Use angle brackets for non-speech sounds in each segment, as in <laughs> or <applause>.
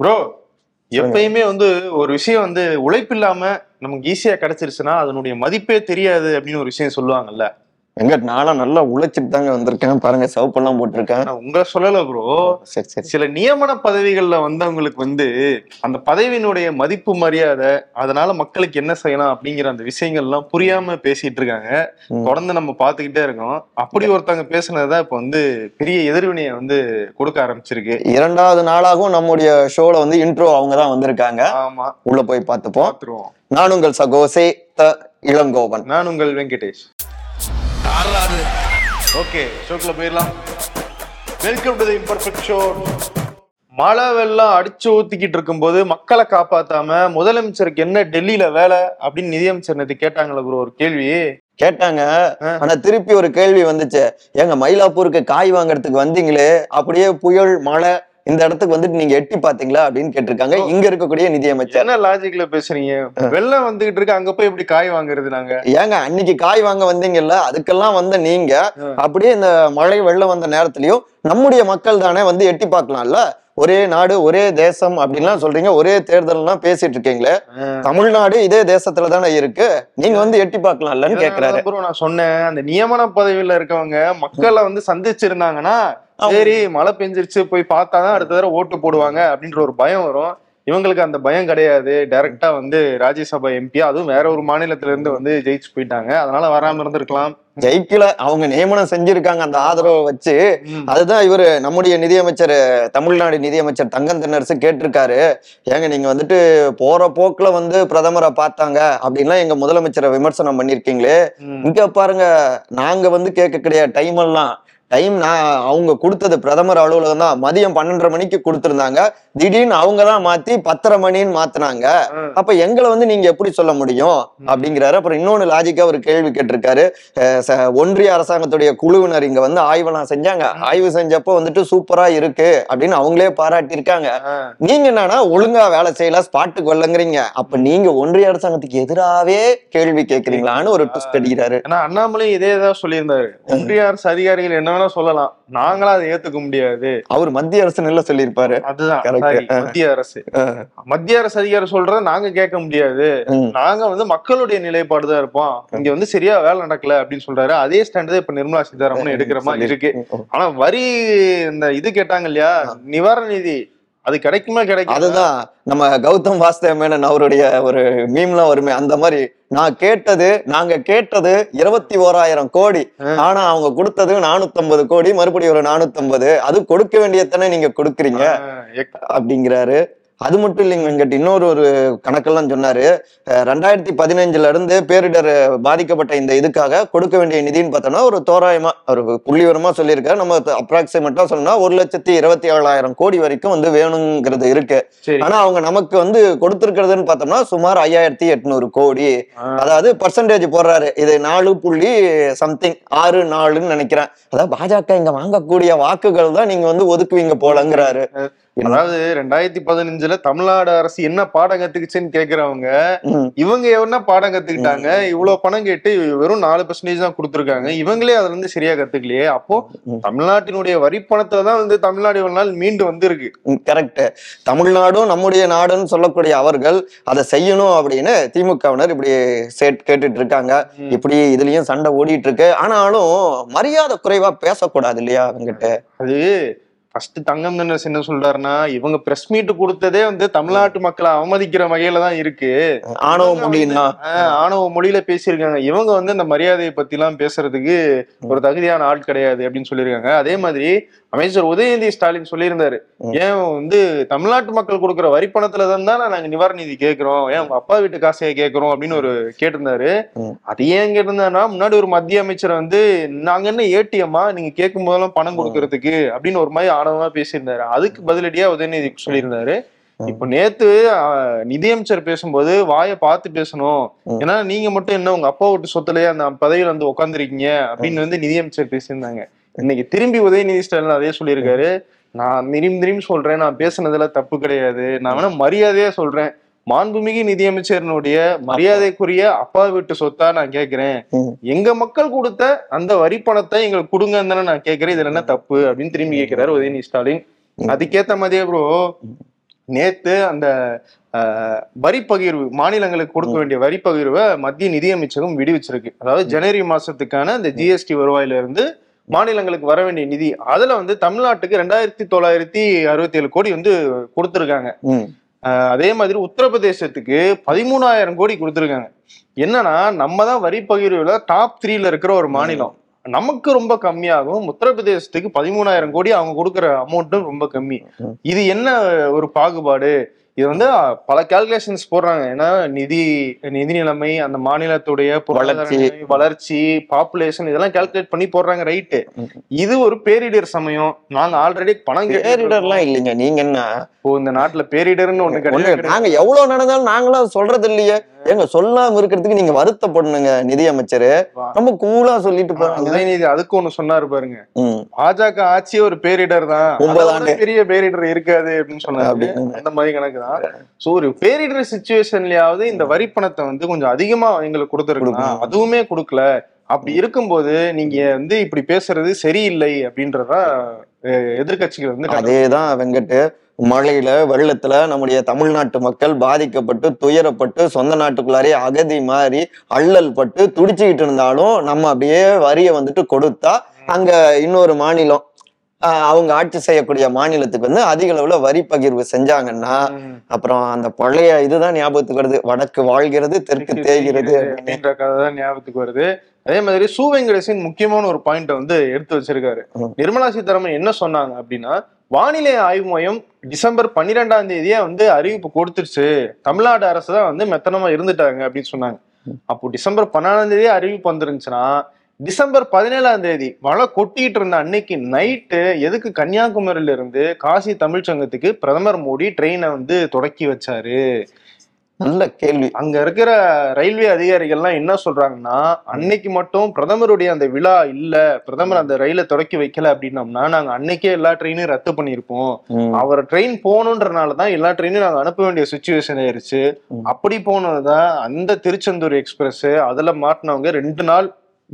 Bro எப்பயுமே வந்து ஒரு விஷயம் வந்து உழைப்பு இல்லாம நமக்கு ஈஸியா கிடைச்சிருச்சுன்னா அதனுடைய மதிப்பே தெரியாது அப்படின்னு ஒரு விஷயம் சொல்லுவாங்கல்ல. எங்க நானும் நல்லா உழைச்சிட்டு தாங்க வந்திருக்கேன். பாருங்க சிவப்பெல்லாம் போட்டிருக்கேன். உங்களை சொல்லல ப்ரோ சரி சரி. சில நியமன பதவிகள்ல வந்தவங்களுக்கு வந்து அந்த பதவியினுடைய மதிப்பு மரியாதை அதனால மக்களுக்கு என்ன செய்யலாம் அப்படிங்கிற அந்த விஷயங்கள்லாம் புரியாம பேசிட்டு இருக்காங்க. தொடர்ந்து நம்ம பார்த்துக்கிட்டே இருக்கோம். அப்படி ஒருத்தவங்க பேசுனதுதான் இப்ப வந்து பெரிய எதிர்வினையை வந்து கொடுக்க ஆரம்பிச்சிருக்கு. இரண்டாவது நாளாகவும் நம்முடைய ஷோல வந்து இன்ட்ரோ அவங்க தான் வந்திருக்காங்க. ஆமா. உள்ள போய் பார்த்துப்போம். நான் உங்கள் சகோசே த இளங்கோவன். நான் உங்கள் வெங்கடேஷ். ஓகே ஷோக்குள்ள போயிடலாம். Welcome to the imperfect show மழை வெள்ளம் அடிச்சு ஊத்திக்கிட்டு இருக்கும்போது மக்களை காப்பாத்தாம முதலமைச்சருக்கு என்ன டெல்லியில வேலை அப்படின்னு நிதியமைச்சர் நேத்து கேட்டாங்களே ப்ரோ ஒரு கேள்வி. கேட்டாங்க. ஆ. ஆனா திருப்பி ஒரு கேள்வி வந்துச்சு. ஏங்க மயிலாப்பூருக்கு காய் வாங்குறதுக்கு வந்தீங்களே? அப்படியே புயல் மழை இந்த இடத்துக்கு வந்துட்டு நீங்க எட்டி பாத்தீங்களா அப்படின்னு கேட்டிருக்காங்க. இங்க இருக்கக்கூடிய நிதியமைச்சர் என்ன லாஜிக்ல பேசுறீங்க? வெள்ளம் வந்துகிட்டு இருக்கு அங்க போய் எப்படி காய் வாங்குறது நாங்க? ஏங்க அன்னைக்கு காய் வாங்க வந்தீங்கல்ல அதுக்கெல்லாம் வந்த நீங்க. அப்படியே இந்த மழை வெள்ளம் வந்த நேரத்திலயும் நம்முடைய மக்கள் தானே வந்து எட்டி பார்க்கலாம்ல? ஒரே நாடு ஒரே தேசம் அப்படின்லாம் சொல்றீங்க ஒரே தேர்தல்லாம் பேசிட்டு இருக்கீங்களே. தமிழ்நாடு இதே தேசத்துல தானே இருக்கு. நீங்க வந்து எட்டி பார்க்கலாம்லன்னு கேக்குறாரு. நான் சொன்னேன். அந்த நியமன பதவியில இருக்கவங்க மக்களை வந்து சந்திச்சிருந்தாங்கன்னா சரி மழை பெஞ்சிருச்சு போய் பார்த்தாதான் அடுத்த தடவை ஓட்டு போடுவாங்க அப்படின்ற ஒரு பயம் வரும். இவங்களுக்கு அந்த பயம் கிடையாது. டைரக்டா வந்து ராஜ்யசபா எம்பி அதுவும் வேற ஒரு மாநிலத்துல இருந்து வந்து ஜெயிச்சு போயிட்டாங்க. அதனால வராம இருந்திருக்கலாம். ஜெயிக்கல. அவங்க நியமனம் செஞ்சிருக்காங்க அந்த ஆதரவை வச்சு. அதுதான் இவரு நம்முடைய நிதியமைச்சர் தமிழ்நாடு நிதியமைச்சர் தங்கம் தென்னரசு கேட்டிருக்காரு. ஏங்க நீங்க வந்துட்டு போற போக்குல வந்து பிரதமரை பார்த்தாங்க அப்படின்லாம் எங்க முதலமைச்சரை விமர்சனம் பண்ணிருக்கீங்களே. இங்க பாருங்க நாங்க வந்து கேட்க கிடையாது டைம் எல்லாம் டைம் நான் அவங்க கொடுத்தது பிரதமர் அலுவலகம் தான். மதியம் பன்னெண்டரை மணிக்கு கொடுத்திருந்தாங்க. திடீர்னு அவங்க தான் மாத்தி பத்தரை மணின்னு மாத்துனாங்க. அப்ப எங்களை வந்து நீங்க எப்படி சொல்ல முடியும்? அப்படிங்கிறாரு. அப்புறம் இன்னொன்னு லாஜிக்கா ஒரு கேள்வி கேட்டிருக்காரு. ஒன்றிய அரசாங்கத்துடைய குழுவினர் இங்க வந்து ஆய்வெல்லாம் செஞ்சாங்க. ஆய்வு செஞ்சப்போ வந்துட்டு சூப்பரா இருக்கு அப்படின்னு அவங்களே பாராட்டியிருக்காங்க. ஆ. நீங்க என்னன்னா ஒழுங்கா வேலை செய்யல ஸ்பாட்டுக்கு வரலங்கிறீங்க அப்ப நீங்க ஒன்றிய அரசாங்கத்துக்கு எதிராவே கேள்வி கேக்குறீங்களான்னு ஒரு ட்விஸ்ட் அடிக்கிறாரு. அண்ணாமலை இதே தான் சொல்லியிருந்தாரு. ஒன்றிய அரசு அதிகாரிகள் என்ன வேணா சொல்லலாம். நாங்களா அதை ஏத்துக்க முடியாது. அவர் மத்திய அரசு நல்ல சொல்லியிருப்பாரு. அதுதான். மத்திய அரசு. மத்திய அரசு அதிகாரி சொல்றத நாங்க கேட்க முடியாது. நாங்க வந்து மக்களுடைய நிலைப்பாடு தான் இருப்போம். இங்க வந்து சரியா வேலை நடக்கல அப்படின்னு சொல்றாரு. அதே ஸ்டாண்ட் இப்ப நிர்மலா சீதாராமன் எடுக்கிற மாதிரி இருக்கு. ஆனா வரி இந்த இது கேட்டாங்க இல்லையா? நிவாரண நிதி. அது கிடைக்குமா கிடைக்கும் அதுதான். நம்ம கௌதம் வாசுதேவ மேனன் அவருடைய ஒரு மீம்லாம் வருமே அந்த மாதிரி நான் கேட்டது நாங்க கேட்டது இருபத்தி ஓராயிரம் கோடி ஆனா அவங்க கொடுத்தது 450 கோடி மறுபடியும் ஒரு 450 அது கொடுக்க வேண்டியதானே நீங்க கொடுக்குறீங்க? அப்படிங்கிறாரு. அது மட்டும் இல்லைங்க வெங்கட். இன்னொரு ஒரு கணக்கெல்லாம் சொன்னாரு. ரெண்டாயிரத்தி பதினஞ்சுல இருந்து பேரிடர் பாதிக்கப்பட்ட இந்த இதுக்காக கொடுக்க வேண்டிய நிதின்னு பார்த்தோம்னா ஒரு தோராயமா ஒரு புள்ளிவரமா சொல்லியிருக்காரு. நம்ம அப்ராக்சிமேட்டா சொன்னா ஒரு லட்சத்தி இருபத்தி ஏழாயிரம் கோடி வரைக்கும் வந்து வேணுங்கிறது இருக்கு. ஆனா அவங்க நமக்கு வந்து கொடுத்திருக்கிறதுன்னு பார்த்தோம்னா சுமார் ஐயாயிரத்தி எட்நூறு கோடி. அதாவது பர்சன்டேஜ் போடுறாரு. இது நாலு புள்ளி சம்திங் ஆறு நாலுன்னு நினைக்கிறேன். அதாவது பாஜக இங்க வாங்கக்கூடிய வாக்குகள் தான் நீங்க வந்து ஒதுக்குவீங்க போலங்கிறாரு. அதாவது ரெண்டாயிரத்தி பதினஞ்சுல தமிழ்நாடு அரசு என்ன பாடம் கத்துக்குச்சுன்னு கேக்குறவங்க. இவங்க என்ன பாடம் கத்துக்கிட்டாங்க இவ்வளவு பணம் கேட்டு வெறும் நாலு பர்சன்டேஜ் தான் கொடுத்துருக்காங்க. இவங்களே அதுல இருந்து சரியா கத்துக்கலையே. அப்போ. தமிழ்நாட்டினுடைய வரி பணத்துல தான் வந்து தமிழ்நாடு இவ்வளவு நாள் மீண்டு வந்திருக்கு. கரெக்ட் தமிழ்நாடும் நம்முடைய நாடுன்னு சொல்லக்கூடிய அவர்கள் அதை செய்யணும் அப்படின்னு திமுகவினர் இப்படி கேட்டுட்டு இருக்காங்க. இப்படி இதுலயும் சண்டை ஓடிட்டு இருக்கு. ஆனாலும் மரியாதை குறைவா பேசக்கூடாது இல்லையா அவங்கிட்ட அது ஃபர்ஸ்ட் தங்கம் தினஸ் என்ன சொல்றாருன்னா இவங்க பிரஸ் மீட் கொடுத்ததே வந்து தமிழ்நாட்டு மக்களை அவமதிக்கிற வகையில தான் இருக்கு. முடியும்னா ஆஹ் ஆணவ மொழியில பேசியிருக்காங்க. இவங்க வந்து இந்த மரியாதையை பத்தி எல்லாம் பேசுறதுக்கு ஒரு தகுதியான ஆள் கிடையாது அப்படின்னு சொல்லியிருக்காங்க. அதே மாதிரி அமைச்சர் உதயநிதி ஸ்டாலின் சொல்லியிருந்தாரு. ஏன் வந்து தமிழ்நாட்டு மக்கள் கொடுக்குற வரி பணத்துல தான் தானே நாங்க நிவாரண நிதி கேட்கிறோம். ஏன் உங்க அப்பா வீட்டு காசையை கேட்கிறோம் அப்படின்னு ஒரு கேட்டிருந்தாரு. அது ஏன் கேட்டிருந்தாருன்னா முன்னாடி ஒரு மத்திய அமைச்சர் வந்து நாங்க என்ன ஏடிஎம்மா? நீங்க கேட்கும் போதெல்லாம் பணம் கொடுக்கறதுக்கு அப்படின்னு ஒரு மாதிரி ஆணவமா பேசியிருந்தாரு. அதுக்கு பதிலடியா உதயநிதி சொல்லியிருந்தாரு. இப்ப நேத்து நிதியமைச்சர் பேசும்போது வாயை பார்த்து பேசணும். ஏன்னா நீங்க மட்டும் என்ன உங்க அப்பா வீட்டு சொத்துலயே அந்த பதவியில வந்து உட்காந்துருக்கீங்க அப்படின்னு வந்து நிதியமைச்சர் பேசியிருந்தாங்க. இன்னைக்கு திரும்பி உதயநிதி ஸ்டாலின் அதே சொல்லியிருக்காரு. நான் திரும்பி திரும்பி சொல்றேன். நான் பேசுனதுல தப்பு கிடையாது. நான் வேணா மரியாதையா சொல்றேன். மாண்புமிகு நிதியமைச்சரினுடைய மரியாதைக்குரிய அப்பா வீட்டு சொத்தா நான் கேக்குறேன். ம். எங்க மக்கள் கொடுத்த அந்த வரி பணத்தை எங்களுக்கு கொடுங்கன்னு நான் கேக்குறேன். இதுல என்ன தப்பு அப்படின்னு திரும்பி கேட்கிறாரு உதயநிதி ஸ்டாலின். அதுக்கேத்த மாதிரியே ப்ரோ நேத்து அந்த வரி பகிர்வு மாநிலங்களுக்கு கொடுக்க வேண்டிய வரி பகிர்வை மத்திய நிதியமைச்சகம் விடுவிச்சிருக்கு. அதாவது ஜனவரி மாசத்துக்கான அந்த ஜிஎஸ்டி வருவாயில இருந்து மாநிலங்களுக்கு வர வேண்டிய நிதி அதுல வந்து தமிழ்நாட்டுக்கு ரெண்டாயிரத்தி தொள்ளாயிரத்தி அறுபத்தி ஏழு கோடி வந்து கொடுத்திருக்காங்க. அதே மாதிரி உத்தரப்பிரதேசத்துக்கு பதிமூணாயிரம் கோடி கொடுத்திருக்காங்க. என்னன்னா நம்ம தான் வரி பகிர்வுல டாப் த்ரீல இருக்கிற ஒரு மாநிலம். நமக்கு ரொம்ப கம்மியாகும் உத்தரப்பிரதேசத்துக்கு பதிமூணாயிரம் கோடி அவங்க கொடுக்குற அமௌண்ட்டும் ரொம்ப கம்மி. இது என்ன ஒரு பாகுபாடு? இது வந்து பல கால்குலேஷன்ஸ் போடுறாங்க. ஏன்னா நிதி நிதி நிலைமை அந்த மாநிலத்துடைய வளர்ச்சி. வளர்ச்சி பாப்புலேஷன் இதெல்லாம் கால்குலேட் பண்ணி போடுறாங்க ரைட்டு. இது ஒரு பேரிடர் சமயம். நாங்க ஆல்ரெடி பணம் பேரிடர்லாம் இல்லைங்க. நீங்க என்ன? இந்த நாட்டுல பேரிடர்னு ஒண்ணு ஒண்ணு கிடையாது. நாங்க எவ்வளவு நடந்தாலும் நாங்களாம் சொல்றது இல்லையே ஏங்க சொல்லாம இருக்கிறதுக்கு நீங்க வருத்தப்படணுங்க நிதியமைச்சரு. ரொம்ப கூலா சொல்லிட்டு போறாங்க. உதயநிதி அதுக்கு ஒண்ணு சொன்னாரு பாருங்க. பாஜக ஆட்சியே ஒரு பேரிடர் தான். ஒன்பது. பெரிய பேரிடர் இருக்காது அப்படின்னு சொன்னாரு. அந்த மாதிரி கணக்கு தான். சோ ஒரு பேரிடர் சுச்சுவேஷன்லயாவது இந்த வரி பணத்தை வந்து கொஞ்சம் அதிகமா எங்களுக்கு கொடுத்துருக்கலாம். அதுவுமே கொடுக்கல. அப்படி இருக்கும்போது நீங்க வந்து இப்படி பேசுறது சரியில்லை அப்படின்றதா எதிர்கட்சிகள் வந்து அதேதான் வெங்கட்டு. மழையில வெள்ளத்துல நம்முடைய தமிழ்நாட்டு மக்கள் பாதிக்கப்பட்டு துயரப்பட்டு சொந்த நாட்டுக்குள்ளாரே அகதி மாதிரி அள்ளல் பட்டு துடிச்சுக்கிட்டு இருந்தாலும் நம்ம அப்படியே வரியை வந்துட்டு கொடுத்தா அங்க இன்னொரு மாநிலம் ஆஹ், அவங்க ஆட்சி செய்யக்கூடிய மாநிலத்துக்கு வந்து அதிக அளவுல வரி பகிர்வு செஞ்சாங்கன்னா. அப்புறம் அந்த பழைய இதுதான் ஞாபகத்துக்கு வருது வடக்கு வாழ்கிறது தெற்கு தேய்கிறது. அப்படின்ற கதை தான் ஞாபகத்துக்கு வருது அதே மாதிரி சு வெங்கடேசன் முக்கியமான ஒரு பாயிண்ட வந்து எடுத்து வச்சிருக்காரு. நிர்மலா சீதாராமன் என்ன சொன்னாங்க அப்படின்னா வானிலை ஆய்வு மையம் டிசம்பர் பன்னிரெண்டாம் தேதியே வந்து அறிவிப்பு கொடுத்துருச்சு. தமிழ்நாடு அரசு தான் வந்து மெத்தனமா இருந்துட்டாங்க அப்படின்னு சொன்னாங்க. அப்போ டிசம்பர் பன்னெண்டாம் தேதியே அறிவிப்பு வந்துருந்துச்சுன்னா டிசம்பர் பதினேழாம் தேதி மழை கொட்டிட்டு இருந்த அன்னைக்கு நைட்டு எதுக்கு கன்னியாகுமரியில இருந்து காசி தமிழ்ச்சங்கத்துக்கு பிரதமர் மோடி ட்ரெயினை வந்து தொடக்கி வச்சாரு? நல்ல கேள்வி அங்க இருக்கிற ரயில்வே அதிகாரிகள்லாம் என்ன சொல்றாங்கன்னா அன்னைக்கு மட்டும் பிரதமருடைய அந்த விழா இல்ல பிரதமர் அந்த ரயிலை தொடக்கி வைக்கல அப்படின்னம்னா நாங்க அன்னைக்கே எல்லா ட்ரெயினையும் ரத்து பண்ணிருப்போம். அவர் ட்ரெயின் போகணுன்றனால தான் எல்லா ட்ரெயினையும் நாங்க அனுப்ப வேண்டிய சுச்சுவேஷன் ஆயிருச்சு. அப்படி போனதுதான் அந்த திருச்செந்தூர் எக்ஸ்பிரஸ் அதுல மாட்டினவங்க ரெண்டு நாள்.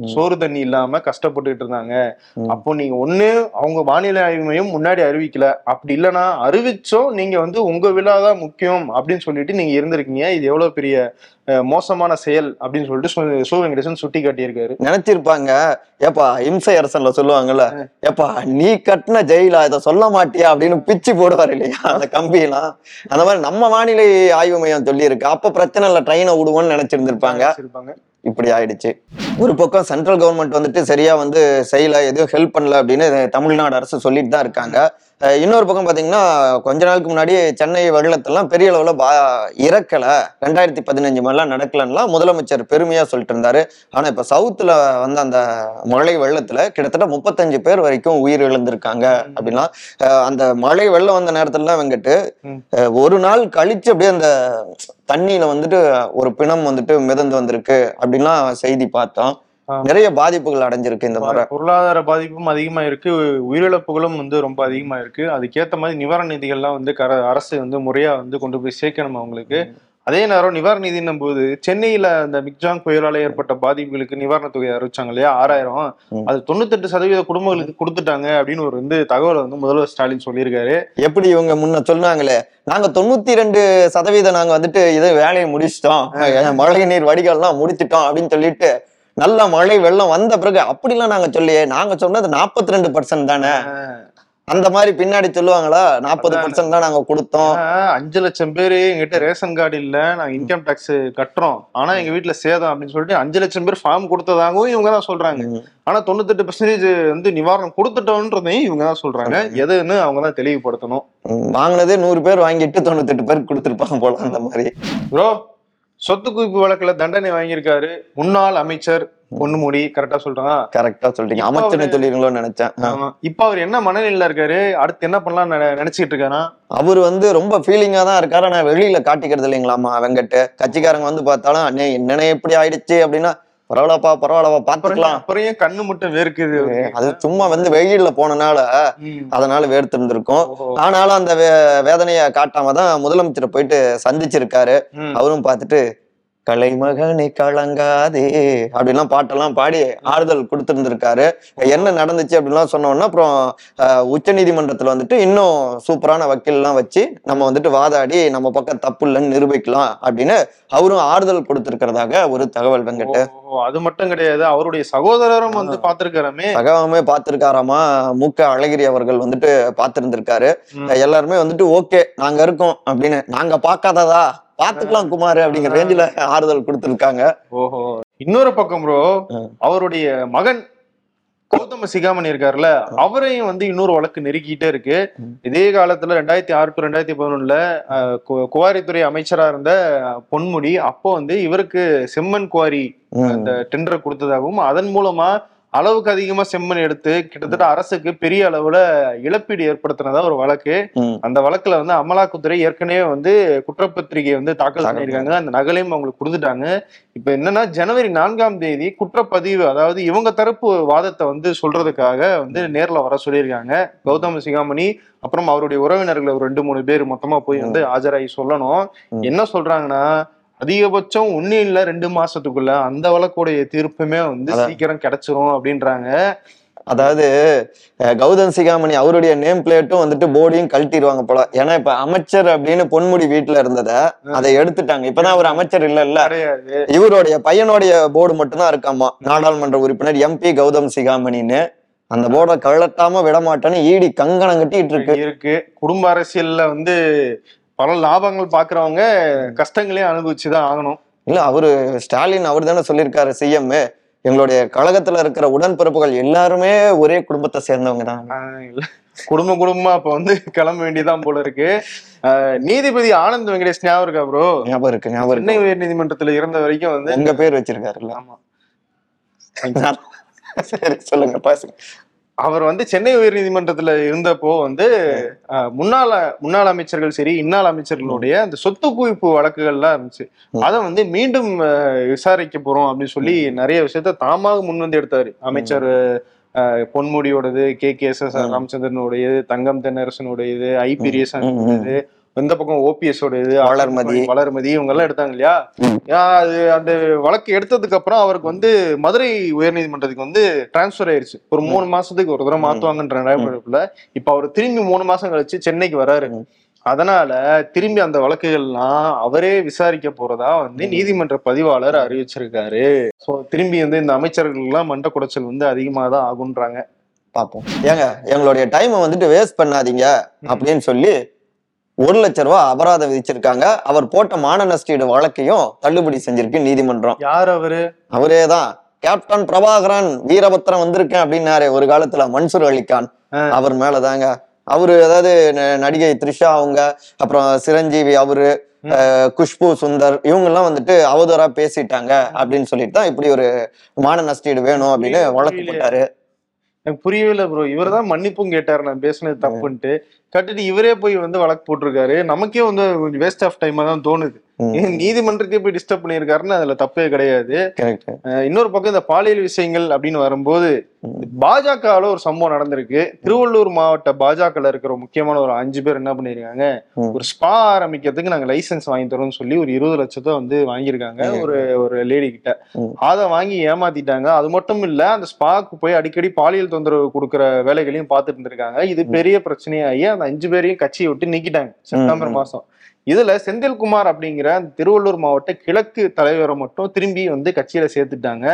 சோறு தண்ணி இல்லாம கஷ்டப்பட்டுட்டு இருந்தாங்க. அப்போ நீங்க ஒண்ணு அவங்க வானிலை ஆய்வு மையம் முன்னாடி அறிவிக்கல. அப்படி இல்லைன்னா அறிவிச்சோம் நீங்க வந்து உங்க விழா தான் முக்கியம் அப்படின்னு சொல்லிட்டு நீங்க இருந்திருக்கீங்க. இது எவ்வளவு பெரிய மோசமான செயல் அப்படின்னு சொல்லிட்டு சு- வெங்கடேசன் சுட்டி காட்டியிருக்காரு நினைச்சிருப்பாங்க. ஏப்பா இம்சை அரசன்ல சொல்லுவாங்கல்ல ஏப்பா நீ கட்டின ஜெயிலா? இதை சொல்ல மாட்டியா? அப்படின்னு பிச்சு போடுவார் இல்லையா? அந்த கம்பியெல்லாம். அந்த மாதிரி நம்ம வானிலை ஆய்வு மையம் சொல்லியிருக்கு. அப்ப பிரச்சனை இல்லை ட்ரெயினை விடுவோம்னு நினைச்சிருந்திருப்பாங்க. இப்படி ஆயிடுச்சு. ஒரு பக்கம் சென்ட்ரல் கவர்மெண்ட் வந்துட்டு சரியா வந்து செய்யல எதுவும் ஹெல்ப் பண்ணல அப்படின்னு தமிழ்நாடு அரசு சொல்லிட்டு தான் இருக்காங்க இன்னொரு பக்கம் பாத்தீங்கன்னா கொஞ்ச நாளுக்கு முன்னாடி சென்னை வெள்ளத்தெல்லாம் பெரிய அளவுல பா இறக்கல ரெண்டாயிரத்தி பதினஞ்சு மாதிரிலாம் நடக்கலன்னுலாம் முதலமைச்சர் பெருமையா சொல்லிட்டு இருந்தாரு ஆனா இப்ப சவுத்துல வந்த அந்த மழை வெள்ளத்துல கிட்டத்தட்ட முப்பத்தஞ்சு பேர் வரைக்கும் உயிர் இழந்திருக்காங்க அப்படின்னா அந்த மழை வெள்ளம் வந்த நேரத்துலலாம். அஹ் ஒரு நாள் கழிச்சு அப்படியே அந்த தண்ணியில வந்துட்டு ஒரு பிணம் வந்துட்டு மிதந்து வந்திருக்கு அப்படின்லாம் செய்தி பார்த்தோம். நிறைய பாதிப்புகள் அடைஞ்சிருக்கு இந்த முறை. பொருளாதார பாதிப்பும் அதிகமா இருக்கு. உயிரிழப்புகளும் வந்து ரொம்ப அதிகமா இருக்கு. அதுக்கேத்த மாதிரி நிவாரண நிதிகள்லாம் வந்து கர அரசு வந்து முறையா வந்து கொண்டு போய் சேர்க்கணும் அவங்களுக்கு. அதே நேரம் நிவாரண நிதின்னும் போது சென்னையில அந்த மிக்ஜாங் புயலால ஏற்பட்ட பாதிப்புகளுக்கு நிவாரணத் தொகை அறிவிச்சாங்க இல்லையா? ஆறாயிரம். அது தொண்ணூத்தெட்டு சதவீத குடும்பங்களுக்கு கொடுத்துட்டாங்க அப்படின்னு ஒரு வந்து தகவலை வந்து முதல்வர் ஸ்டாலின் சொல்லியிருக்காரு. எப்படி இவங்க முன்ன சொன்னாங்களே நாங்க தொண்ணூத்தி ரெண்டு சதவீதம் நாங்க வந்துட்டு இது வேலையை முடிச்சிட்டோம். மழை நீர் வடிகால்லாம் முடிச்சிட்டோம் அப்படின்னு சொல்லிட்டு நல்ல மழை வெள்ளம் வந்த பிறகு அப்படிலாம் நாங்க சொல்லியே நாங்க சொன்னது நாற்பத்தி ரெண்டு பர்சன்ட் தானே அந்த மாதிரி பின்னாடி சொல்லுவாங்களா? நாற்பது பர்சன்ட் தான் நாங்க கொடுத்தோம். அஞ்சு லட்சம் பேரு எங்கிட்ட ரேஷன் கார்டு இல்ல நாங்க இன்கம் டாக்ஸ் கட்டுறோம். ஆனா எங்க வீட்டுல சேதம் அப்படின்னு சொல்லிட்டு அஞ்சு லட்சம் பேர் ஃபார்ம் கொடுத்ததாகவும் இவங்க தான் சொல்றாங்க. ஆனா தொண்ணூத்தெட்டு பர்சன்டேஜ் வந்து நிவாரணம் கொடுத்துட்டோன்றதையும் இவங்க தான் சொல்றாங்க. எதுன்னு அவங்க தான் தெளிவுபடுத்தணும். வாங்கினதே நூறு பேர் வாங்கிட்டு தொண்ணூத்தெட்டு பேருக்கு கொடுத்துருப்பாங்க போல அந்த மாதிரி. ப்ரோ சொத்து குவிப்பு வழக்குல தண்டனை வாங்கியிருக்காரு. முன்னாள் அமைச்சர் பொன்முடி கரெக்டா சொல்றான்? கரெக்டா சொல்றீங்க அவரு- சொல்லிருங்களோன்னு நினைச்சேன். இப்ப அவர் என்ன மனநிலையில இருக்காரு? அடுத்து என்ன பண்ணலாம் நினைச்சிட்டு இருக்காரா? அவர் வந்து ரொம்ப ஃபீலிங்கா தான் இருக்காரு. ஆனா வெளியில காட்டிக்கிறது இல்லைங்களாமா வெங்கட்டு கட்சிக்காரங்க வந்து பார்த்தாலும் அண்ணே என்னனே எப்படி ஆயிடுச்சு அப்படின்னா பரவாயில்லப்பா பரவாயில்லப்பா பாத்துக்கலாம் அப்புறம் ஏன் கண்ணு மட்டும் வேர்க்குது? அது சும்மா வந்து வெயில்ல போனனால. அதனால வேர்த்திருந்திருக்கும் ஓஹோ. ஆனாலும் அந்த வே- வேதனைய காட்டாம தான் முதலமைச்சரை போயிட்டு சந்திச்சிருக்காரு. அவரும் பார்த்துட்டு கலைமகனே கலங்காதே. அப்படிலாம் பாட்டெல்லாம் பாடி ஆறுதல் கொடுத்திருந்திருக்காரு. என்ன நடந்துச்சு அப்படின்லாம் சொன்னோம்னா அப்புறம் உச்ச நீதிமன்றத்துல வந்துட்டு இன்னும் சூப்பரான வக்கீல்லாம் வச்சு நம்ம வந்துட்டு வாதாடி நம்ம பக்கம் தப்பு இல்லைன்னு நிரூபிக்கலாம் அப்படின்னு அவரும் ஆறுதல் கொடுத்திருக்கிறதாக ஒரு தகவல் வெங்கட் ஓ, அது மட்டும் கிடையாது. அவருடைய சகோதரரும் வந்து பாத்திருக்காரமே சகாவமே பார்த்திருக்காராமா? மூக்க அழகிரி அவர்கள் வந்துட்டு பார்த்திருந்திருக்காரு. எல்லாருமே வந்துட்டு ஓகே நாங்க இருக்கோம் அப்படின்னு நாங்க பார்க்காததா? பாத்துக்கலாம் குமார் அப்படிங்கிற ரேஞ்சில ஆறுதல் கொடுத்திருக்காங்க ஓஹோ இன்னொரு பக்கம் ப்ரோ. அவருடைய மகன் கௌதம சிகாமணி இருக்காருல்ல அவரையும் வந்து இன்னொரு வழக்கு நெருக்கிட்டே இருக்கு. இதே காலத்துல ரெண்டாயிரத்தி ஆறு டு ரெண்டாயிரத்தி பதினொன்னுல குவாரித்துறை அமைச்சரா இருந்த பொன்முடி அப்போ வந்து இவருக்கு செம்மண் குவாரி. அந்த டெண்டர் கொடுத்ததாகவும் அதன் மூலமா அளவுக்கு அதிகமா செம்மண் எடுத்து கிட்டத்தட்ட அரசுக்கு பெரிய அளவுல இழப்பீடு ஏற்படுத்தினதா ஒரு வழக்கு. அந்த வழக்குல வந்து அமலாக்கத்துறை ஏற்கனவே வந்து குற்றப்பத்திரிகை வந்து தாக்கல் பண்ணியிருக்காங்க. அந்த நகலையும் அவங்களுக்கு கொடுத்துட்டாங்க. இப்ப என்னன்னா ஜனவரி நான்காம் தேதி குற்றப்பதிவு அதாவது இவங்க தரப்பு வாதத்தை வந்து சொல்றதுக்காக வந்து நேர்ல வர சொல்லியிருக்காங்க. கௌதம சிகாமணி அப்புறம் அவருடைய உறவினர்கள் ஒரு ரெண்டு மூணு பேர் மொத்தமா போய் வந்து ஆஜராகி சொல்லணும். என்ன சொல்றாங்கன்னா அதிகபட்சம் ஒண்ணு இல்ல ரெண்டு மாசத்துக்குள்ள அந்த வழக்குடைய தீர்ப்புமே வந்து. சீக்கிரம் கிடைச்சிரும் அப்படின்றாங்க. அதாவது கௌதம் சிகாமணி அவருடைய நேம் பிளேட்டும் வந்துட்டு போர்டையும் கழட்டிடுவாங்க போல. ஏன்னா இப்ப அமைச்சர் அப்படின்னு பொன்முடி வீட்டுல இருந்தத அதை எடுத்துட்டாங்க. இப்பதான் அவர் அமைச்சர் இல்ல இல்ல இவருடைய பையனுடைய போர்டு மட்டும்தான் இருக்காமா? நாடாளுமன்ற உறுப்பினர் எம்பி கௌதம் சிகாமணின்னு. அந்த போர்டை கழட்டாம விட மாட்டேன்னு ஈடி கங்கணம் கட்டிட்டு இருக்கு. இருக்கு. குடும்ப அரசியல்ல வந்து பல லாபங்கள் பாக்குறவங்க கஷ்டங்களையும் அனுபவிச்சுதான் ஆகணும். இல்ல அவரு ஸ்டாலின் அவர் தானே சொல்லியிருக்காரு சிஎம் எங்களுடைய கழகத்துல இருக்கிற உடன்பிறப்புகள் எல்லாருமே ஒரே குடும்பத்தை சேர்ந்தவங்க தான். குடும்ப குடும்பமா அப்ப வந்து கிளம்ப வேண்டியதான் போல இருக்கு. நீதிபதி ஆனந்த் வெங்கடேஷ் ஞாபகம் இருக்கா ப்ரோ ஞாபகம் இருக்கு ஞாபகம் சென்னை உயர் நீதிமன்றத்துல இருந்த வரைக்கும் வந்து உங்க பேர் வச்சிருக்காருல்ல. ஆமா. சரி சொல்லுங்க பாசுங்க. அவர் வந்து சென்னை உயர் நீதிமன்றத்துல இருந்தப்போ வந்து முன்னாள் முன்னாள் அமைச்சர்கள் சரி இன்னாள் அமைச்சர்களுடைய அந்த சொத்து குவிப்பு வழக்குகள்லாம் இருந்துச்சு. அதை வந்து மீண்டும் விசாரிக்க போறோம் அப்படின்னு சொல்லி நிறைய விஷயத்த தாமாக முன் வந்து எடுத்தாரு. அமைச்சர் பொன்முடியோடது கே. கே. எஸ். எஸ். ராமச்சந்திரனுடையது தங்கம் தென்னரசனுடையது ஐ. ம், பிரியசன் ம். இந்த பக்கம் ஓபிஎஸ் உடையது வளர்மதி. வளர்மதி இவங்க எல்லாம் எடுத்தாங்க இல்லையா? அது அந்த வழக்கு எடுத்ததுக்கு அப்புறம் அவருக்கு வந்து மதுரை உயர்நீதிமன்றத்துக்கு வந்து டிரான்ஸ்ஃபர் ஆயிருச்சு. ஒரு மூணு மாசத்துக்கு ஒரு தடவை மாத்துவாங்கன்ற இப்ப அவர் திரும்பி மூணு மாசம் கழிச்சு சென்னைக்கு வராரு. அதனால திரும்பி அந்த வழக்குகள்லாம் அவரே விசாரிக்க போறதா வந்து. நீதிமன்ற பதிவாளர் அறிவிச்சிருக்காரு. சோ திரும்பி வந்து இந்த அமைச்சர்கள் எல்லாம் மண்ட குடைச்சல் வந்து அதிகமா தான் ஆகுன்றாங்க. பார்ப்போம் ஏங்க எங்களுடைய டைமை வந்துட்டு வேஸ்ட் பண்ணாதீங்க அப்படின்னு சொல்லி ஒரு லட்ச ரூபாய் அபராதம் விதிச்சிருக்காங்க. அவர் போட்ட மான நஷ்டீடு வழக்கையும் தள்ளுபடி செஞ்சிருக்கு நீதிமன்றம். யார் அவரு? அவரே தான் கேப்டன் பிரபாகரன் வீரபத்திரம் வந்திருக்கேன் அப்படின்னாரு. ஒரு காலத்துல மன்சூர் அலிகான். அவர் மேலதாங்க. அவரு அதாவது நடிகை த்ரிஷா அவங்க அப்புறம் சிரஞ்சீவி அவரு குஷ்பு சுந்தர் இவங்க எல்லாம் வந்துட்டு அவதூறா பேசிட்டாங்க அப்படின்னு சொல்லிட்டு தான் இப்படி ஒரு மான நஷ்டீடு வேணும் அப்படின்னு வழக்கு போட்டாரு. எனக்கு புரியவே இல்லை ப்ரோ இவர் தான் மன்னிப்பும் கேட்டாரு. நான் பேசுனது தப்புன்ட்டு. கட்டிட்டு இவரே போய் வந்து வழக்கு போட்டிருக்காரு. நமக்கே வந்து கொஞ்சம் வேஸ்ட் ஆஃப் டைமா தான் தோணுது. ஏன் நீதிமன்றத்தையே போய் டிஸ்டர்ப் பண்ணியிருக்காருன்னு அதுல தப்பே கிடையாது. இன்னொரு பக்கம் இந்த பாலியல் விஷயங்கள் அப்படின்னு வரும்போது. பாஜகவுல ஒரு சம்பவம் நடந்திருக்கு திருவள்ளூர் மாவட்ட பாஜகல இருக்கிற முக்கியமான ஒரு அஞ்சு பேர் என்ன பண்ணிருக்காங்க. ஒரு ஸ்பா ஆரம்பிக்கிறதுக்கு நாங்க லைசென்ஸ் வாங்கி தரோம்னு சொல்லி ஒரு இருபது லட்சத்தை வந்து வாங்கியிருக்காங்க. ஒரு ஒரு லேடி கிட்ட. அதை வாங்கி ஏமாத்திட்டாங்க அது மட்டும் இல்ல அந்த ஸ்பாக்கு போய் அடிக்கடி பாலியல் தொந்தரவு கொடுக்குற வேலைகளையும் பார்த்துட்டு இருந்திருக்காங்க இது பெரிய பிரச்சனையாகி அந்த அஞ்சு பேரையும் கட்சியை விட்டு நீக்கிட்டாங்க செப்டம்பர் ம். மாசம் இதுல செந்தில்குமார் அப்படிங்கிற திருவள்ளூர் மாவட்ட கிழக்கு தலைவரை மட்டும் திரும்பி வந்து கட்சியில சேர்த்துட்டாங்க.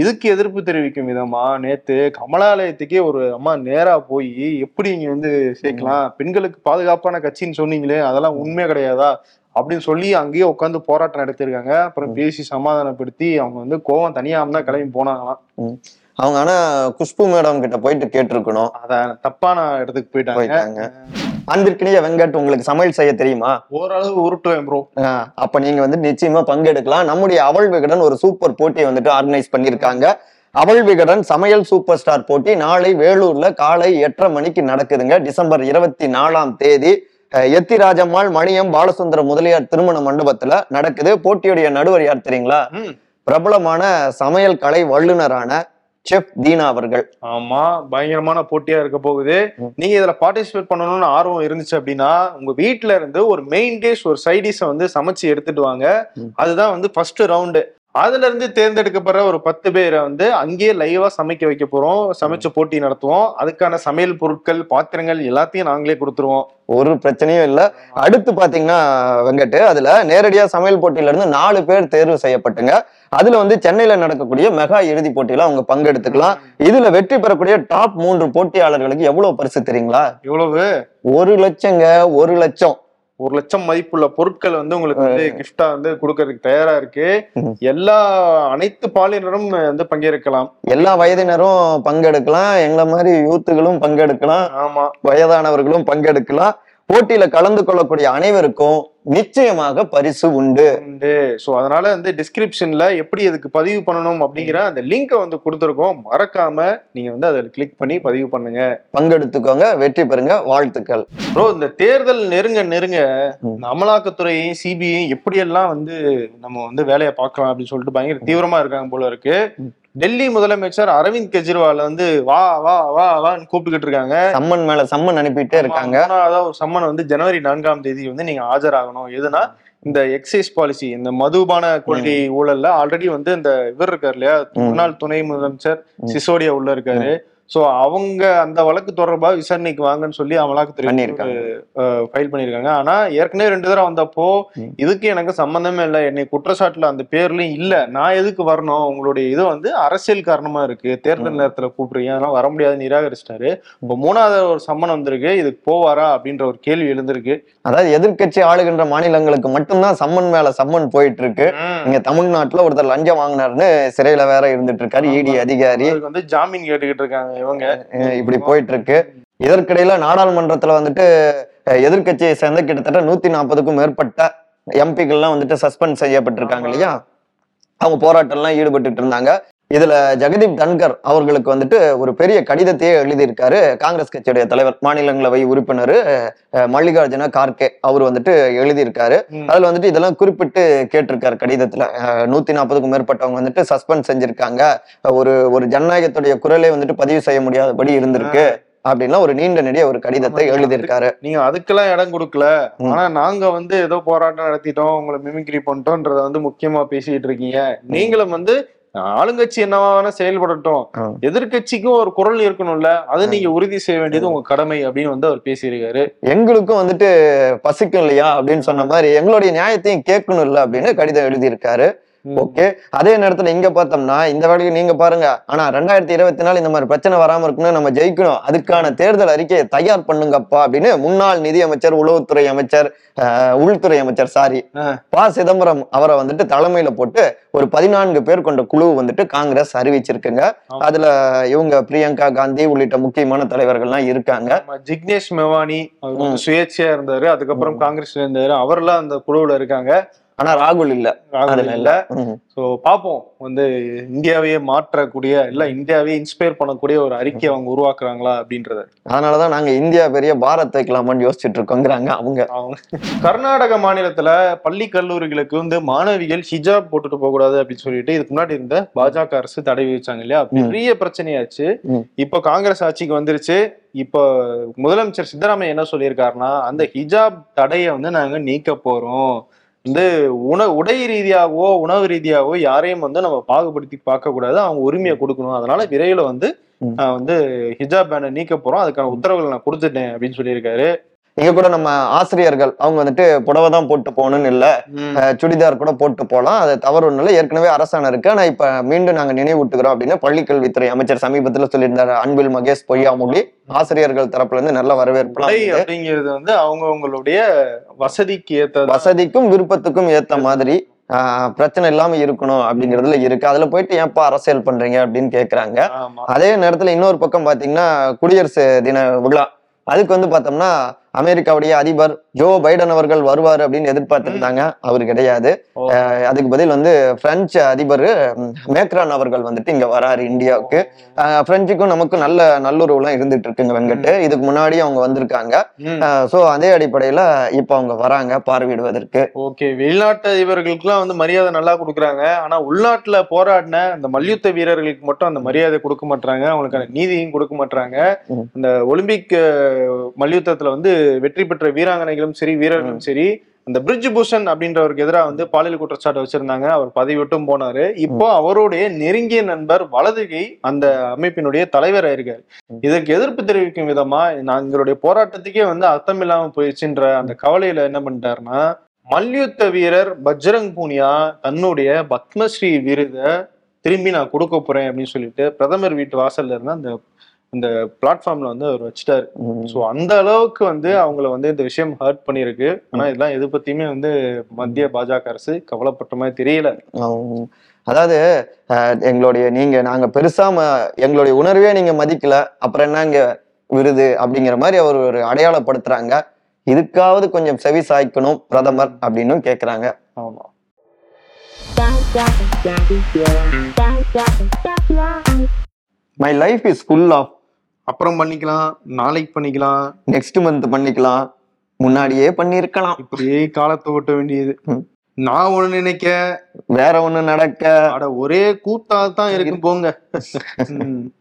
இதுக்கு எதிர்ப்பு தெரிவிக்கும் விதமா நேத்து கமலாலயத்துக்கே ஒரு அம்மா நேரா போய் எப்படி இங்க வந்து சேர்க்கலாம்? பெண்களுக்கு பாதுகாப்பான கட்சின்னு சொன்னீங்களே அதெல்லாம் உண்மை கிடையாதா? அப்படின்னு சொல்லி அங்கேயே உட்காந்து போராட்டம் நடத்திருக்காங்க அப்புறம் பேசி சமாதானப்படுத்தி அவங்க வந்து கோவம் தனியாம தான் கிளம்பி போனாங்களாம். அவங்க ஆனா குஷ்பு மேடம் கிட்ட போயிட்டு கேட்டிருக்கணும். அத தப்பான இடத்துக்கு போயிட்டாங்க. அன்பிற்கினிய வெங்கட் உங்களுக்கு சமையல் செய்ய தெரியுமா? ஓரளவு உருட்டுவேன் ப்ரோ அப்ப நீங்க வந்து நிச்சயமா பங்கெடுக்கலாம். நம்முடைய அவள் விகடன் ஒரு சூப்பர் போட்டியை வந்துட்டு ஆர்கனைஸ் பண்ணிருக்காங்க அவள் விகடன் சமையல் சூப்பர் ஸ்டார் போட்டி நாளை வேலூர்ல காலை எட்டரை மணிக்கு நடக்குதுங்க. டிசம்பர் இருபத்தி நாலாம் தேதி எத்தி ராஜம்மாள் மணியம் பாலசுந்தர முதலியார் திருமண மண்டபத்துல நடக்குது. போட்டியுடைய நடுவர் யார் தெரியுங்களா. பிரபலமான சமையல் கலை வல்லுனரான செஃப் தீனா அவர்கள். ஆமா பயங்கரமான போட்டியா இருக்க போகுது. நீங்க இதுல பார்ட்டிசிபேட் பண்ணணும்னு ஆர்வம் இருந்துச்சு அப்படின்னா உங்க வீட்ல இருந்து ஒரு மெயின் டிஷ் ஒரு சைட் டிஷ் வந்து சமைச்சு எடுத்துட்டு வாங்க. அதுதான் வந்து ஃபர்ஸ்ட் ரவுண்டு அதுல இருந்து தேர்ந்தெடுக்கப்படுற ஒரு பத்து பேரை வந்து அங்கேயே லைவா சமைக்க வைக்க போறோம். சமைச்சு போட்டி நடத்துவோம். அதுக்கான சமையல் பொருட்கள் பாத்திரங்கள் எல்லாத்தையும் நாங்களே கொடுத்துருவோம். ஒரு பிரச்சனையும் இல்ல. அடுத்து பாத்தீங்கன்னா வெங்கட் அதுல நேரடியா சமையல் போட்டியில இருந்து நாலு பேர் தேர்வு செய்யப்பட்டுங்க. அதுல வந்து சென்னையில நடக்கக்கூடிய மெகா இறுதி போட்டியில அவங்க பங்கெடுத்துக்கலாம். இதுல வெற்றி பெறக்கூடிய டாப் மூன்று போட்டியாளர்களுக்கு எவ்வளவு பரிசு தெரியுங்களா? இவ்வளவு ஒரு லட்சங்க ஒரு லட்சம். ஒரு லட்சம் மதிப்புள்ள பொருட்கள் வந்து உங்களுக்கு வந்து கிஃப்டா வந்து கொடுக்கறதுக்கு தயாரா இருக்கு. எல்லா அனைத்து பாலினரும் வந்து பங்கேற்கலாம். எல்லா வயதினரும் பங்கெடுக்கலாம். எங்களை மாதிரி யூத்துகளும் பங்கெடுக்கலாம். ஆமா. வயதானவர்களும் பங்கெடுக்கலாம். போட்டியில கலந்து கொள்ளக்கூடிய அனைவருக்கும் நிச்சயமாக பரிசு உண்டு. உண்டு. சோ அதனால வந்து டிஸ்கிரிப்ஷன்ல எப்படி இதுக்கு பதிவு பண்ணணும் அப்படிங்கிற அந்த லிங்கை வந்து கொடுத்துருக்கோம். மறக்காம நீங்க வந்து அதில் கிளிக் பண்ணி பதிவு பண்ணுங்க. பங்கெடுத்துக்கோங்க. வெற்றி பெறுங்க. வாழ்த்துக்கள். ப்ரோ இந்த தேர்தல் நெருங்க நெருங்க அமலாக்கத்துறையும் சிபிஐயும் எப்படியெல்லாம் வந்து நம்ம வந்து வேலையை பார்க்கலாம் அப்படின்னு சொல்லிட்டு பயங்கர தீவிரமா இருக்காங்க போல இருக்கு. டெல்லி முதலமைச்சர் அரவிந்த் கெஜ்ரிவால் வந்து வா வா வா வான்னு கூப்பிட்டுக்கிட்டு இருக்காங்க. சம்மன் மேல சம்மன் அனுப்பிட்டே இருக்காங்க. மூணாவதா ஒரு சம்மன் வந்து ஜனவரி நான்காம் தேதி வந்து நீங்க ஆஜராகணும். எதுனா இந்த எக்ஸைஸ் பாலிசி இந்த மதுபான கொள்கை ஊழல்ல ஆல்ரெடி வந்து இந்த இவர் இருக்காரு இல்லையா? முன்னாள் துணை முதலமைச்சர். சிசோடியா உள்ள இருக்காரு. சோ அவங்க அந்த வழக்கு தொடர்பா விசாரணைக்கு வாங்கன்னு சொல்லி அமலாக்கத்துறை பண்ணியிருக்காங்க. ஃபைல் பண்ணிருக்காங்க ஆனா ஏற்கனவே ரெண்டு தடவை வந்தப்போ. இதுக்கு எனக்கு சம்பந்தமே இல்லை. என்னை குற்றச்சாட்டுல அந்த பேர்லயும் இல்ல. நான் எதுக்கு வரணும்? உங்களுடைய இது வந்து அரசியல் காரணமா இருக்கு. தேர்தல். நேரத்துல கூப்பிடுறீங்க. அதெல்லாம் வர முடியாது நிராகரிச்சிட்டாரு. இப்போ மூணாவது ஒரு சம்மன் வந்திருக்கு. இதுக்கு போவாரா? அப்படின்ற ஒரு கேள்வி எழுந்திருக்கு. அதாவது எதிர்க்கட்சி ஆளுகின்ற மாநிலங்களுக்கு மட்டும்தான் சம்மன் மேல சம்மன் போயிட்டு இருக்கு இங்க தமிழ்நாட்டுல ஒருத்தர் லஞ்சம் வாங்கினாருன்னு சிறையில வேற இருந்துட்டு இருக்காரு. இடி அதிகாரி. அதுக்கு வந்து ஜாமீன் கேட்டுக்கிட்டு இருக்காங்க. இவங்க. இப்படி போயிட்டு இருக்கு இதற்கிடையில நாடாளுமன்றத்துல வந்துட்டு அஹ், எதிர்க்கட்சியை சேர்ந்த கிட்டத்தட்ட நூத்தி நாற்பதுக்கும் மேற்பட்ட எம்பிக்கள்லாம் வந்துட்டு சஸ்பெண்ட் செய்யப்பட்டிருக்காங்க. இல்லையா? அவங்க போராட்டம்லாம் ஈடுபட்டுட்டு இருந்தாங்க. இதுல ஜெகதீப் தன்கர் அவர்களுக்கு வந்துட்டு ஒரு பெரிய கடிதத்தையே எழுதியிருக்காரு. காங்கிரஸ் கட்சியுடைய தலைவர் மாநிலங்களவை உறுப்பினர் மல்லிகார்ஜுன கார்கே அவர் வந்துட்டு எழுதியிருக்காரு. அதுல வந்துட்டு இதெல்லாம் குறிப்பிட்டு கேட்டிருக்காரு கடிதத்துல. நூத்தி நாற்பதுக்கும் மேற்பட்டவங்க வந்துட்டு சஸ்பெண்ட் செஞ்சிருக்காங்க. ஒரு ஒரு ஜனநாயகத்துடைய குரலே வந்துட்டு பதிவு செய்ய முடியாதபடி இருந்திருக்கு அப்படின்லாம் ஒரு நீண்ட நெடிய ஒரு கடிதத்தை எழுதியிருக்காரு. நீங்க அதுக்கெல்லாம் இடம் கொடுக்கல. ஆனா நாங்க வந்து ஏதோ போராட்டம் நடத்திட்டோம் உங்களை மிமிக்ரி பண்ணிட்டோம்ன்றத வந்து முக்கியமா பேசிட்டு இருக்கீங்க. நீங்களும் வந்து ஆளுங்கட்சி என்னவான செயல்படட்டும். ஆ. எதிர்க்கட்சிக்கும் ஒரு குரல் இருக்கணும்ல அதை நீங்க உறுதி செய்ய வேண்டியது உங்க கடமை அப்படின்னு வந்து அவர் பேசியிருக்காரு. எங்களுக்கும் வந்துட்டு பசிக்கும் இல்லையா அப்படின்னு சொன்ன மாதிரி எங்களுடைய நியாயத்தையும் கேட்கணும் இல்ல அப்படின்னு கடிதம் எழுதியிருக்காரு. ஓகே. அதே நேரத்துல இங்க பார்த்தோம்னா இந்த வேலைக்கு நீங்க பாருங்க. ஆனா ரெண்டாயிரத்தி இருபத்தி நாலு இந்த மாதிரி பிரச்சனை வராம இருக்கணும் நம்ம ஜெயிக்கணும். அதுக்கான தேர்தல் அறிக்கையை தயார் பண்ணுங்கப்பா அப்படின்னு முன்னாள் நிதியமைச்சர் உளவுத்துறை அமைச்சர் உள்துறை அமைச்சர் சாரி. ப. சிதம்பரம் அவரை வந்துட்டு தலைமையில போட்டு ஒரு பதினான்கு பேர் கொண்ட குழு வந்துட்டு காங்கிரஸ் அறிவிச்சிருக்குங்க. அதுல இவங்க பிரியங்கா காந்தி உள்ளிட்ட முக்கியமான தலைவர்கள்லாம் இருக்காங்க. ஜிக்னேஷ் மெவானி சுயேட்சையா இருந்தாரு. அதுக்கப்புறம் காங்கிரஸ்ல இருந்தாரு. அவர்லாம் அந்த குழுவுல இருக்காங்க. ஆனா ராகுல் இல்ல. ராகுல் இல்ல. சோ பாப்போம். வந்து இந்தியாவையே மாற்றக்கூடிய இல்ல இந்தியாவையே இன்ஸ்பயர் பண்ணக்கூடிய ஒரு அறிக்கையை அவங்க உருவாக்குறாங்களா அப்படின்றத. அதனாலதான் நாங்க இந்தியா பெரிய பாரத் வைக்கலாமான்னு யோசிச்சுட்டு இருக்கோங்கிறாங்க அவங்க. அவங்க. கர்நாடக மாநிலத்துல பள்ளி கல்லூரிகளுக்கு வந்து மாணவிகள் ஹிஜாப் போட்டுட்டு போக கூடாது அப்படின்னு சொல்லிட்டு இதுக்கு முன்னாடி இருந்த பாஜக அரசு தடை விதிச்சாங்க இல்லையா? பெரிய பிரச்சனையாச்சு. இப்போ காங்கிரஸ் ஆட்சிக்கு வந்துருச்சு. இப்போ முதலமைச்சர் சித்தராமையா என்ன சொல்லியிருக்காருன்னா அந்த ஹிஜாப் தடையை வந்து நாங்க நீக்க போறோம். வந்து உண உடை ரீதியாகவோ உணவு ரீதியாகவோ யாரையும் வந்து நம்ம பாகுபடுத்தி பார்க்க கூடாது அவங்க உரிமையை கொடுக்கணும். அதனால விரைவில் வந்து வந்து ஹிஜாப் பேனை நீக்க போறோம். அதுக்கான உத்தரவுகள் நான் கொடுத்துட்டேன் அப்படின்னு சொல்லியிருக்காரு. இங்க கூட நம்ம ஆசிரியர்கள் அவங்க வந்துட்டு புடவை தான் போட்டு போகணும்னு இல்ல. சுடிதார் கூட போட்டு போகலாம் அது தவறு ஒண்ணும் இல்லை. ஏற்கனவே அரசாணை இருக்கு. ஆனா இப்ப மீண்டும் நாங்க நினைவூட்டுகிறோம் அப்படின்னு பள்ளிக்கல்வித்துறை அமைச்சர் சமீபத்துல சொல்லியிருந்தாரு. அன்பில் மகேஷ் பொய்யாமொழி. ஆசிரியர்கள் தரப்புல இருந்து நல்ல இருந்தது. அப்படிங்கிறது வந்து அவங்கவங்களுடைய வசதிக்கு ஏத்த வசதிக்கும் விருப்பத்துக்கும் ஏத்த மாதிரி ஆஹ் பிரச்சனை இல்லாம இருக்கணும் அப்படிங்கறதுல இருக்கு. அதுல போயிட்டு ஏன்ப்பா அரசியல் பண்றீங்க அப்படின்னு கேக்குறாங்க. அதே நேரத்துல இன்னொரு பக்கம் பாத்தீங்கன்னா குடியரசு தின விழா. அதுக்கு வந்து பார்த்தோம்னா அமெரிக்காவுடைய அதிபர் ஜோ பைடன் அவர்கள் வருவாரு அப்படின்னு எதிர்பார்த்திருந்தாங்க. அவர் கிடையாது. அதுக்கு பதில் வந்து பிரெஞ்சு அதிபர் மேக்ரான் அவர்கள் வந்துட்டு இங்க வராரு இந்தியாவுக்கு. பிரெஞ்சுக்கும் நமக்கும் நல்ல நல்லுறவுலாம் இருந்துட்டு இருக்குங்க வெங்கட்டு இதுக்கு முன்னாடி அவங்க வந்திருக்காங்க. சோ அதே அடிப்படையில இப்ப அவங்க வராங்க பார்வையிடுவதற்கு. ஓகே வெளிநாட்டு இவர்களுக்குலாம் வந்து மரியாதை நல்லா கொடுக்குறாங்க. ஆனா உள்நாட்டுல போராடின அந்த மல்யுத்த வீரர்களுக்கு மட்டும் அந்த மரியாதை கொடுக்க மாட்டாங்க அவங்களுக்கான நீதியும் கொடுக்க மாட்டாங்க. இந்த ஒலிம்பிக் மல்யுத்தத்துல வந்து வெற்றி பெற்ற வீராங்கனைகளும் சரி வீரர்களும் சரி அந்த பிரிட்ஜ் பூஷன் அப்படின்றவருக்கு எதிராக வந்து பாலியல் குற்றச்சாட்டு வச்சிருந்தாங்க. அவர் பதவி விட்டும் போனாரு. இப்போ அவருடைய நெருங்கிய நண்பர் வலதுகை அந்த அமைப்பினுடைய தலைவர் ஆயிருக்காரு. இதற்கு எதிர்ப்பு தெரிவிக்கும் விதமா நாங்களுடைய போராட்டத்துக்கே வந்து அர்த்தம் இல்லாம போயிடுச்சுன்ற அந்த கவலையில என்ன பண்ணிட்டாருன்னா மல்யுத்த வீரர் பஜ்ரங் பூனியா தன்னுடைய பத்மஸ்ரீ விருதை திரும்பி நான் கொடுக்க போறேன் அப்படின்னு சொல்லிட்டு பிரதமர் வீட்டு வாசல்ல இருந்து அந்த அந்த பிளாட்ஃபார்ம்ல வந்து அவர் வச்சுட்டாரு. ஸோ அந்த அளவுக்கு வந்து அவங்கள வந்து இந்த விஷயம் ஹர்ட் பண்ணிருக்கு ஆனா இதெல்லாம் எது பத்தியுமே வந்து மத்திய பாஜக அரசு கவலைப்பட்ட மாதிரி தெரியல. அதாவது எங்களுடைய நீங்க நாங்க பெருசா ம- எங்களுடைய உணர்வே நீங்க மதிக்கல. அப்புறம் என்னங்க விருது அப்படிங்கிற மாதிரி அவர் ஒரு அடையாளப்படுத்துறாங்க. இதுக்காவது கொஞ்சம் செவி சாய்க்கணும் பிரதமர் அப்படின்னும் கேக்குறாங்க. ஆமா. My life is full of அப்புறம் பண்ணிக்கலாம் நாளைக்கு பண்ணிக்கலாம். நெக்ஸ்ட் மந்த் பண்ணிக்கலாம். முன்னாடியே பண்ணிருக்கலாம். இப்படியே காலத்தை ஓட்ட வேண்டியது. நான் ஒண்ணு நினைக்க. வேற ஒண்ணு நடக்க. அட ஒரே கூத்தா தான் இருக்கு போங்க. <laughs>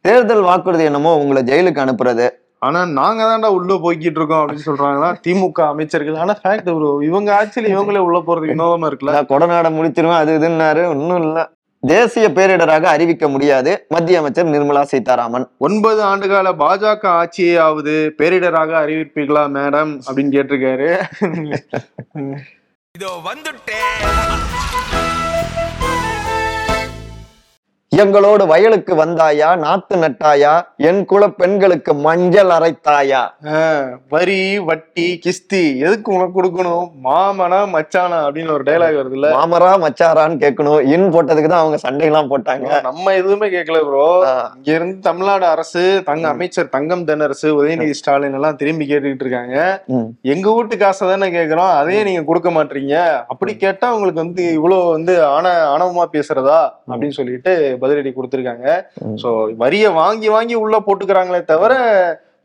தேர்தல் வாக்குறுதி என்னமோ உங்களை ஜெயிலுக்கு அனுப்புறது. ஆனா நாங்க தான்டா உள்ள போய்கிட்டு இருக்கோம் அப்படின்னு சொல்றாங்களா? திமுக அமைச்சர்கள். ஆனா ஃபேக்ட் ப்ரோ இவங்க ஆக்சுவலி இவங்களே உள்ள போறது வினோதமா இருக்குல்ல? கொடநாட முடிச்சிருவேன் அது இதுன்னாரு. ஒன்னும் இல்ல. தேசிய பேரிடராக அறிவிக்க முடியாது மத்திய அமைச்சர் நிர்மலா சீதாராமன். ஒன்பது ஆண்டுகால பாஜக ஆட்சியே ஆகுது பேரிடராக அறிவிப்பீர்களா மேடம்? அப்படின்னு கேட்டிருக்காரு. இதோ வந்துட்டேன். எங்களோடு வயலுக்கு வந்தாயா நாத்து நட்டாயா என் குல பெண்களுக்கு மஞ்சள் அரைத்தாயா? வரி வட்டி கிஸ்தி எதுக்கு உனக்கு கொடுக்கணும்? மாமனா மச்சானா அப்படின்னு ஒரு டைலாக் வருதுல்ல? மாமரா மச்சாரான்னு கேட்கணும். இன் போட்டதுக்கு தான் அவங்க சண்டையெல்லாம் போட்டாங்க. நம்ம எதுவுமே கேட்கல ப்ரோ. இங்க இருந்து தமிழ்நாடு அரசு தங்க அமைச்சர் தங்கம் தென்னரசு உதயநிதி ஸ்டாலின் எல்லாம் திரும்பி கேட்டுக்கிட்டு இருக்காங்க. எங்க வீட்டு காசை தானே கேக்குறோம் அதையே நீங்க கொடுக்க மாட்டீங்க. அப்படி கேட்டா உங்களுக்கு வந்து இவ்வளவு வந்து ஆன ஆணவமா பேசுறதா? அப்படின்னு சொல்லிட்டு பதிலடி கொடுத்திருக்காங்க. சோ வரிய வாங்கி வாங்கி உள்ள போட்டுக்கிறாங்களே தவிர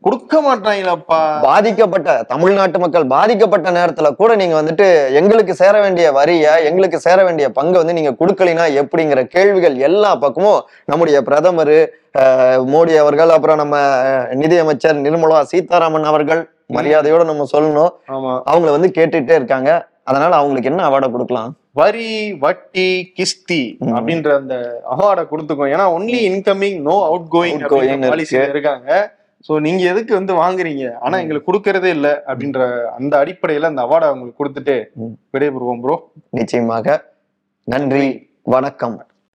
கொடுக்க மாட்டாங்களப்பா. பாதிக்கப்பட்ட தமிழ்நாட்டு மக்கள் பாதிக்கப்பட்ட நேரத்துல கூட நீங்க வந்துட்டு எங்களுக்கு சேர வேண்டிய வரிய எங்களுக்கு சேர வேண்டிய பங்கை வந்து நீங்க கொடுக்கலினா எப்படிங்கிற கேள்விகள் எல்லா பக்கமும் நம்முடைய பிரதமர் மோடி அவர்கள் அப்புறம் நம்ம நிதியமைச்சர் நிர்மலா சீதாராமன் அவர்கள் மரியாதையோட நம்ம சொல்லணும். அவங்கள வந்து கேட்டுட்டே இருக்காங்க. அதனால அவங்களுக்கு என்ன அவார்டை கொடுக்கலாம்? வரி வட்டி கிஸ்தி. அப்படின்ற அந்த அவார்டை கொடுத்துக்கோ. ஏன்னா only incoming no outgoing Outgoing policy இருக்கு. இருக்காங்க. சோ நீங்க எதுக்கு வந்து வாங்குறீங்க? ஆனா எங்களுக்கு கொடுக்கறதே இல்ல அப்படின்ற அந்த அடிப்படையில அந்த அவார்டை அவங்களுக்கு கொடுத்துட்டு. விடைபெறுவோம் ப்ரோ நிச்சயமாக. நன்றி. வணக்கம்.